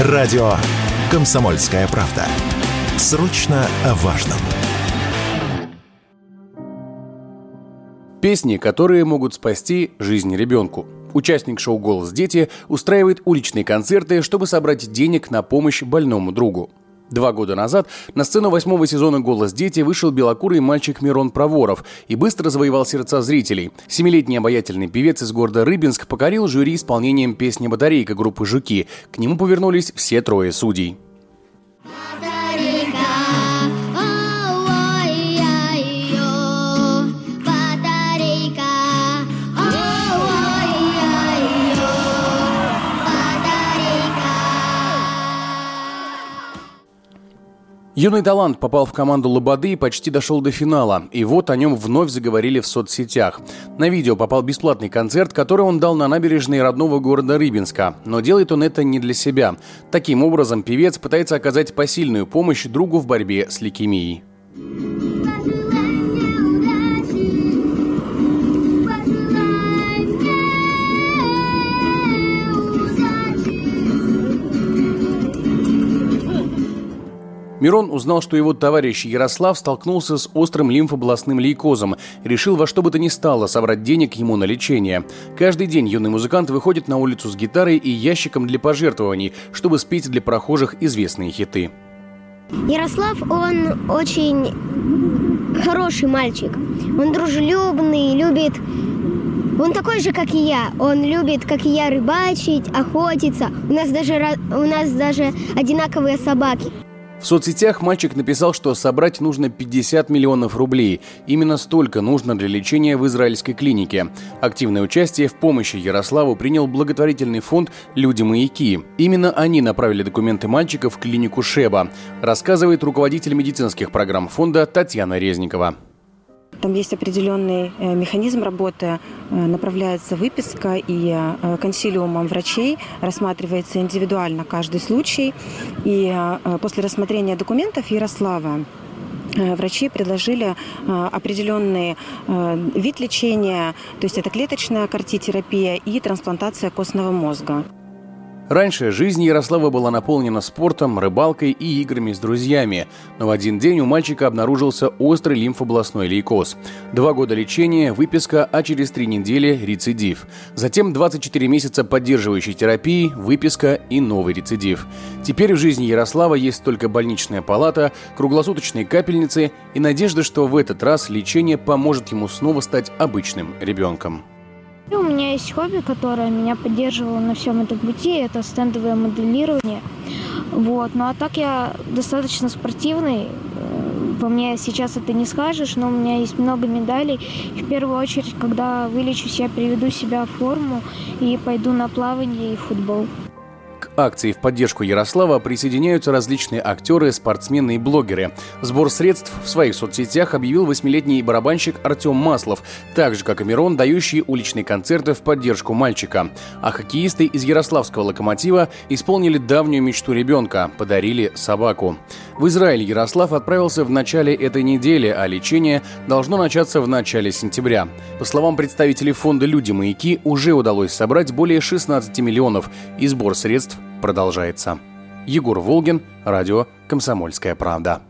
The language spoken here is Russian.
Радио «Комсомольская правда». Срочно о важном. Песни, которые могут спасти жизнь ребенку. Участник шоу «Голос дети» устраивает уличные концерты, чтобы собрать денег на помощь больному другу. Два года назад на сцену восьмого сезона «Голос дети» вышел белокурый мальчик Мирон Проворов и быстро завоевал сердца зрителей. Семилетний обаятельный певец из города Рыбинск покорил жюри исполнением песни «Батарейка» группы «Жуки». К нему повернулись все трое судей. Юный талант попал в команду Лободы и почти дошел до финала. И вот о нем вновь заговорили в соцсетях. На видео попал бесплатный концерт, который он дал на набережной родного города Рыбинска. Но делает он это не для себя. Таким образом, певец пытается оказать посильную помощь другу в борьбе с лейкемией. Мирон узнал, что его товарищ Ярослав столкнулся с острым лимфобластным лейкозом решил во что бы то ни стало собрать денег ему на лечение. Каждый день юный музыкант выходит на улицу с гитарой и ящиком для пожертвований, чтобы спеть для прохожих известные хиты. Ярослав, он очень хороший мальчик. Он дружелюбный, любит он такой же, как и я. Он любит, как и я, рыбачить, охотиться. У нас даже, у нас даже одинаковые собаки. В соцсетях мальчик написал, что собрать нужно 50 миллионов рублей. Именно столько нужно для лечения в израильской клинике. Активное участие в помощи Ярославу принял благотворительный фонд «Люди-маяки». Именно они направили документы мальчика в клинику Шеба, рассказывает руководитель медицинских программ фонда Татьяна Резникова. Там есть определенный э, механизм работы, э, направляется выписка и э, консилиумом врачей рассматривается индивидуально каждый случай. И после рассмотрения документов Ярослава врачи предложили определенный вид лечения, то есть это клеточная картитерапия и трансплантация костного мозга. Раньше жизнь Ярослава была наполнена спортом, рыбалкой и играми с друзьями, но в один день у мальчика обнаружился острый лимфобластной лейкоз. Два года лечения, выписка, а через три недели рецидив. Затем 24 месяца поддерживающей терапии, выписка и новый рецидив. Теперь в жизни Ярослава есть только больничная палата, круглосуточные капельницы и надежда, что в этот раз лечение поможет ему снова стать обычным ребенком. У меня есть хобби, которое меня поддерживало на всем этом пути. Это стендовое моделирование. Вот. Ну а так я достаточно спортивный. Э, по мне сейчас это не скажешь, но у меня есть много медалей. И в первую очередь, когда вылечусь, я приведу себя в форму и пойду на плавание и футбол акции в поддержку Ярослава присоединяются различные актеры, спортсмены и блогеры. Сбор средств в своих соцсетях объявил восьмилетний барабанщик Артем Маслов, так же, как и Мирон, дающий уличные концерты в поддержку мальчика. А хоккеисты из Ярославского «Локомотива» исполнили давнюю мечту ребенка – подарили собаку. В Израиль Ярослав отправился в начале этой недели, а лечение должно начаться в начале сентября. По словам представителей фонда «Люди-маяки», уже удалось собрать более 16 миллионов, и сбор средств продолжается. Егор Волгин, радио «Комсомольская правда».